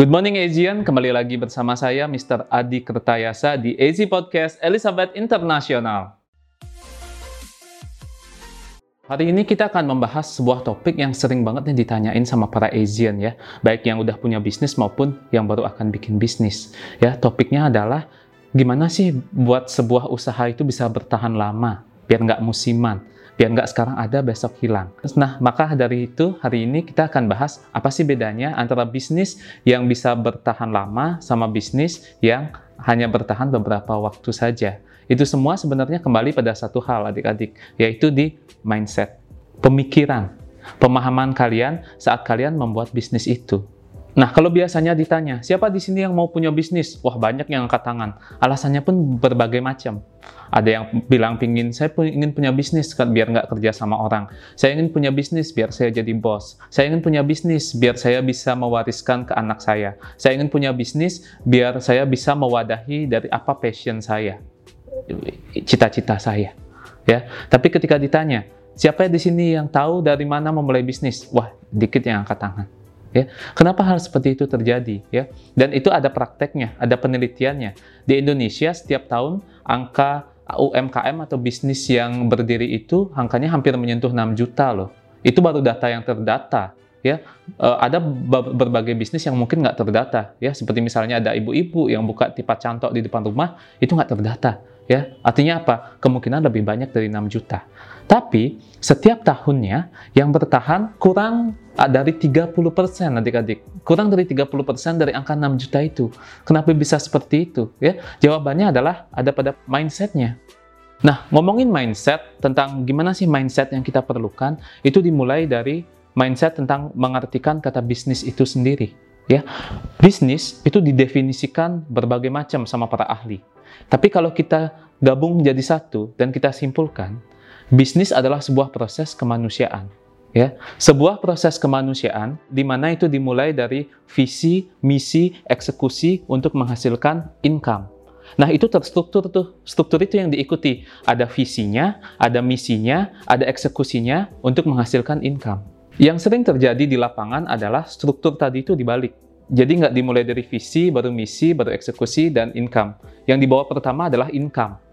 Good morning Asian, kembali lagi bersama saya Mr. Adi Kertayasa di AZ Podcast Elizabeth International. Hari ini kita akan membahas sebuah topik yang sering banget nih ditanyain sama para Asian ya, baik yang udah punya bisnis maupun yang baru akan bikin bisnis. Ya, topiknya adalah gimana sih buat sebuah usaha itu bisa bertahan lama, biar nggak musiman, biar nggak sekarang ada besok hilang. Nah, maka dari itu hari ini kita akan bahas apa sih bedanya antara bisnis yang bisa bertahan lama sama bisnis yang hanya bertahan beberapa waktu saja. Itu semua sebenarnya kembali pada satu hal adik-adik, yaitu di mindset, pemikiran, pemahaman kalian saat kalian membuat bisnis itu. Nah, kalau biasanya ditanya, siapa di sini yang mau punya bisnis? Wah, banyak yang angkat tangan. Alasannya pun berbagai macam. Ada yang bilang pingin, saya ingin punya bisnis biar nggak kerja sama orang. Saya ingin punya bisnis biar saya jadi bos. Saya ingin punya bisnis biar saya bisa mewariskan ke anak saya. Saya ingin punya bisnis biar saya bisa mewadahi dari apa passion saya, cita-cita saya. Ya, tapi ketika ditanya, siapa di sini yang tahu dari mana memulai bisnis? Wah, dikit yang angkat tangan ya. Kenapa hal seperti itu terjadi ya? Dan itu ada prakteknya, ada penelitiannya. Di Indonesia setiap tahun angka UMKM atau bisnis yang berdiri itu angkanya hampir menyentuh 6 juta loh. Itu baru data yang terdata ya e, ada berbagai bisnis yang mungkin nggak terdata ya seperti misalnya ada ibu-ibu yang buka tipat cantok di depan rumah itu nggak terdata ya artinya apa kemungkinan lebih banyak dari 6 juta tapi setiap tahunnya yang bertahan kurang dari 30% adik-adik. Kurang dari 30% dari angka 6 juta itu. Kenapa bisa seperti itu? Ya, Jawabannya adalah ada pada mindsetnya. Nah, ngomongin mindset tentang gimana sih mindset yang kita perlukan, itu dimulai dari mindset tentang mengartikan kata bisnis itu sendiri. Ya, bisnis itu didefinisikan berbagai macam sama para ahli. Tapi kalau kita gabung menjadi satu dan kita simpulkan, Bisnis adalah sebuah proses kemanusiaan. Ya, sebuah proses kemanusiaan di mana itu dimulai dari visi, misi, eksekusi untuk menghasilkan income. Nah, itu terstruktur tuh. Struktur itu yang diikuti. Ada visinya, ada misinya, ada eksekusinya untuk menghasilkan income. Yang sering terjadi di lapangan adalah struktur tadi itu dibalik. Jadi nggak dimulai dari visi, baru misi, baru eksekusi, dan income. Yang dibawa pertama adalah income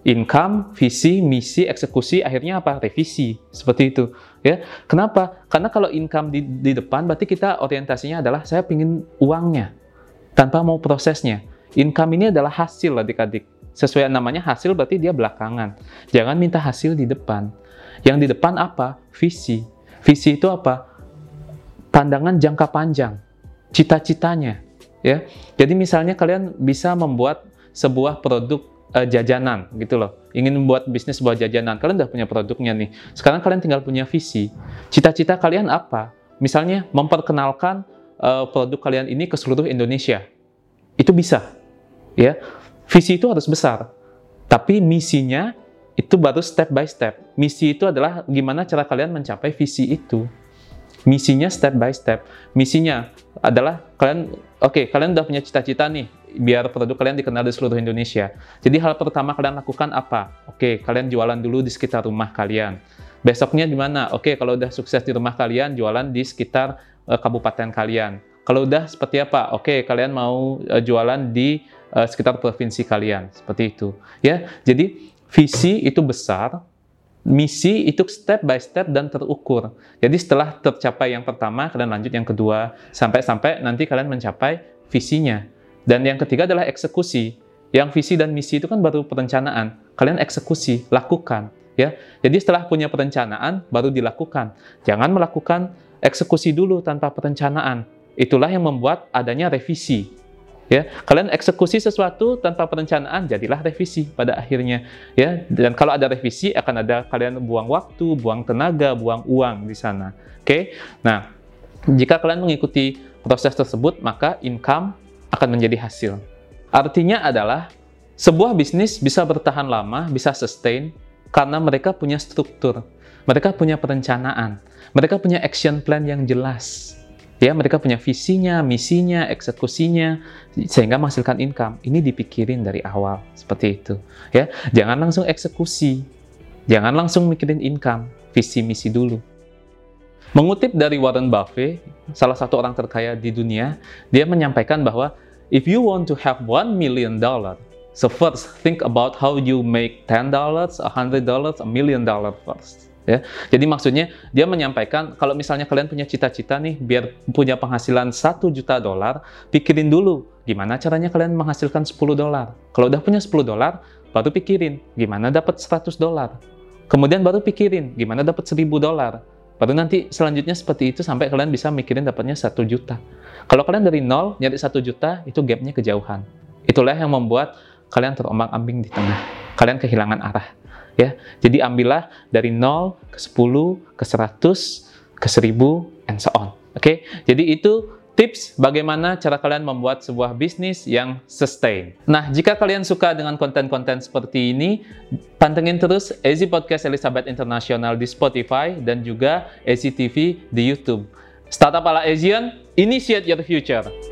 income, visi, misi, eksekusi, akhirnya apa? Revisi. Seperti itu. Ya, Kenapa? Karena kalau income di, di depan, berarti kita orientasinya adalah saya ingin uangnya, tanpa mau prosesnya. Income ini adalah hasil adik-adik. Sesuai namanya hasil berarti dia belakangan. Jangan minta hasil di depan. Yang di depan apa? Visi. Visi itu apa? Pandangan jangka panjang. Cita-citanya. Ya, Jadi misalnya kalian bisa membuat sebuah produk uh, jajanan gitu loh. Ingin membuat bisnis sebuah jajanan. Kalian udah punya produknya nih. Sekarang kalian tinggal punya visi. Cita-cita kalian apa? Misalnya memperkenalkan uh, produk kalian ini ke seluruh Indonesia. Itu bisa. Ya. Visi itu harus besar. Tapi misinya itu baru step by step. Misi itu adalah gimana cara kalian mencapai visi itu. Misinya step by step. Misinya adalah kalian, oke, okay, kalian udah punya cita-cita nih, biar produk kalian dikenal di seluruh Indonesia. Jadi hal pertama kalian lakukan apa? Oke, okay, kalian jualan dulu di sekitar rumah kalian. Besoknya di mana? Oke, okay, kalau udah sukses di rumah kalian, jualan di sekitar uh, kabupaten kalian. Kalau udah seperti apa? Oke, okay, kalian mau uh, jualan di uh, sekitar provinsi kalian. Seperti itu. Ya, jadi visi itu besar, misi itu step by step dan terukur. Jadi setelah tercapai yang pertama, kalian lanjut yang kedua, sampai-sampai nanti kalian mencapai visinya. Dan yang ketiga adalah eksekusi. Yang visi dan misi itu kan baru perencanaan. Kalian eksekusi, lakukan. ya. Jadi setelah punya perencanaan, baru dilakukan. Jangan melakukan eksekusi dulu tanpa perencanaan. Itulah yang membuat adanya revisi ya kalian eksekusi sesuatu tanpa perencanaan jadilah revisi pada akhirnya. Ya dan kalau ada revisi akan ada kalian buang waktu buang tenaga buang uang di sana. Oke? Okay? nah jika kalian mengikuti proses tersebut maka income akan menjadi hasil. Artinya adalah sebuah bisnis bisa bertahan lama bisa sustain karena mereka punya struktur. Mereka punya perencanaan. Mereka punya action plan yang jelas ya mereka punya visinya, misinya, eksekusinya sehingga menghasilkan income. Ini dipikirin dari awal seperti itu, ya. Jangan langsung eksekusi. Jangan langsung mikirin income, visi misi dulu. Mengutip dari Warren Buffett, salah satu orang terkaya di dunia, dia menyampaikan bahwa if you want to have one million dollar, so first think about how you make ten dollars, a hundred dollars, a million dollar first. Ya, jadi maksudnya dia menyampaikan kalau misalnya kalian punya cita-cita nih biar punya penghasilan 1 juta dolar, pikirin dulu gimana caranya kalian menghasilkan 10 dolar. Kalau udah punya 10 dolar, baru pikirin gimana dapat 100 dolar. Kemudian baru pikirin gimana dapat 1000 dolar. Baru nanti selanjutnya seperti itu sampai kalian bisa mikirin dapatnya 1 juta. Kalau kalian dari nol nyari 1 juta, itu gapnya kejauhan. Itulah yang membuat kalian terombang-ambing di tengah. Kalian kehilangan arah. Ya, jadi ambillah dari nol ke 10, ke 100, ke 1000, and so on. Oke, okay? jadi itu tips bagaimana cara kalian membuat sebuah bisnis yang sustain. Nah, jika kalian suka dengan konten-konten seperti ini, pantengin terus Easy Podcast Elizabeth International di Spotify dan juga Easy TV di YouTube. Startup ala Asian, initiate your future.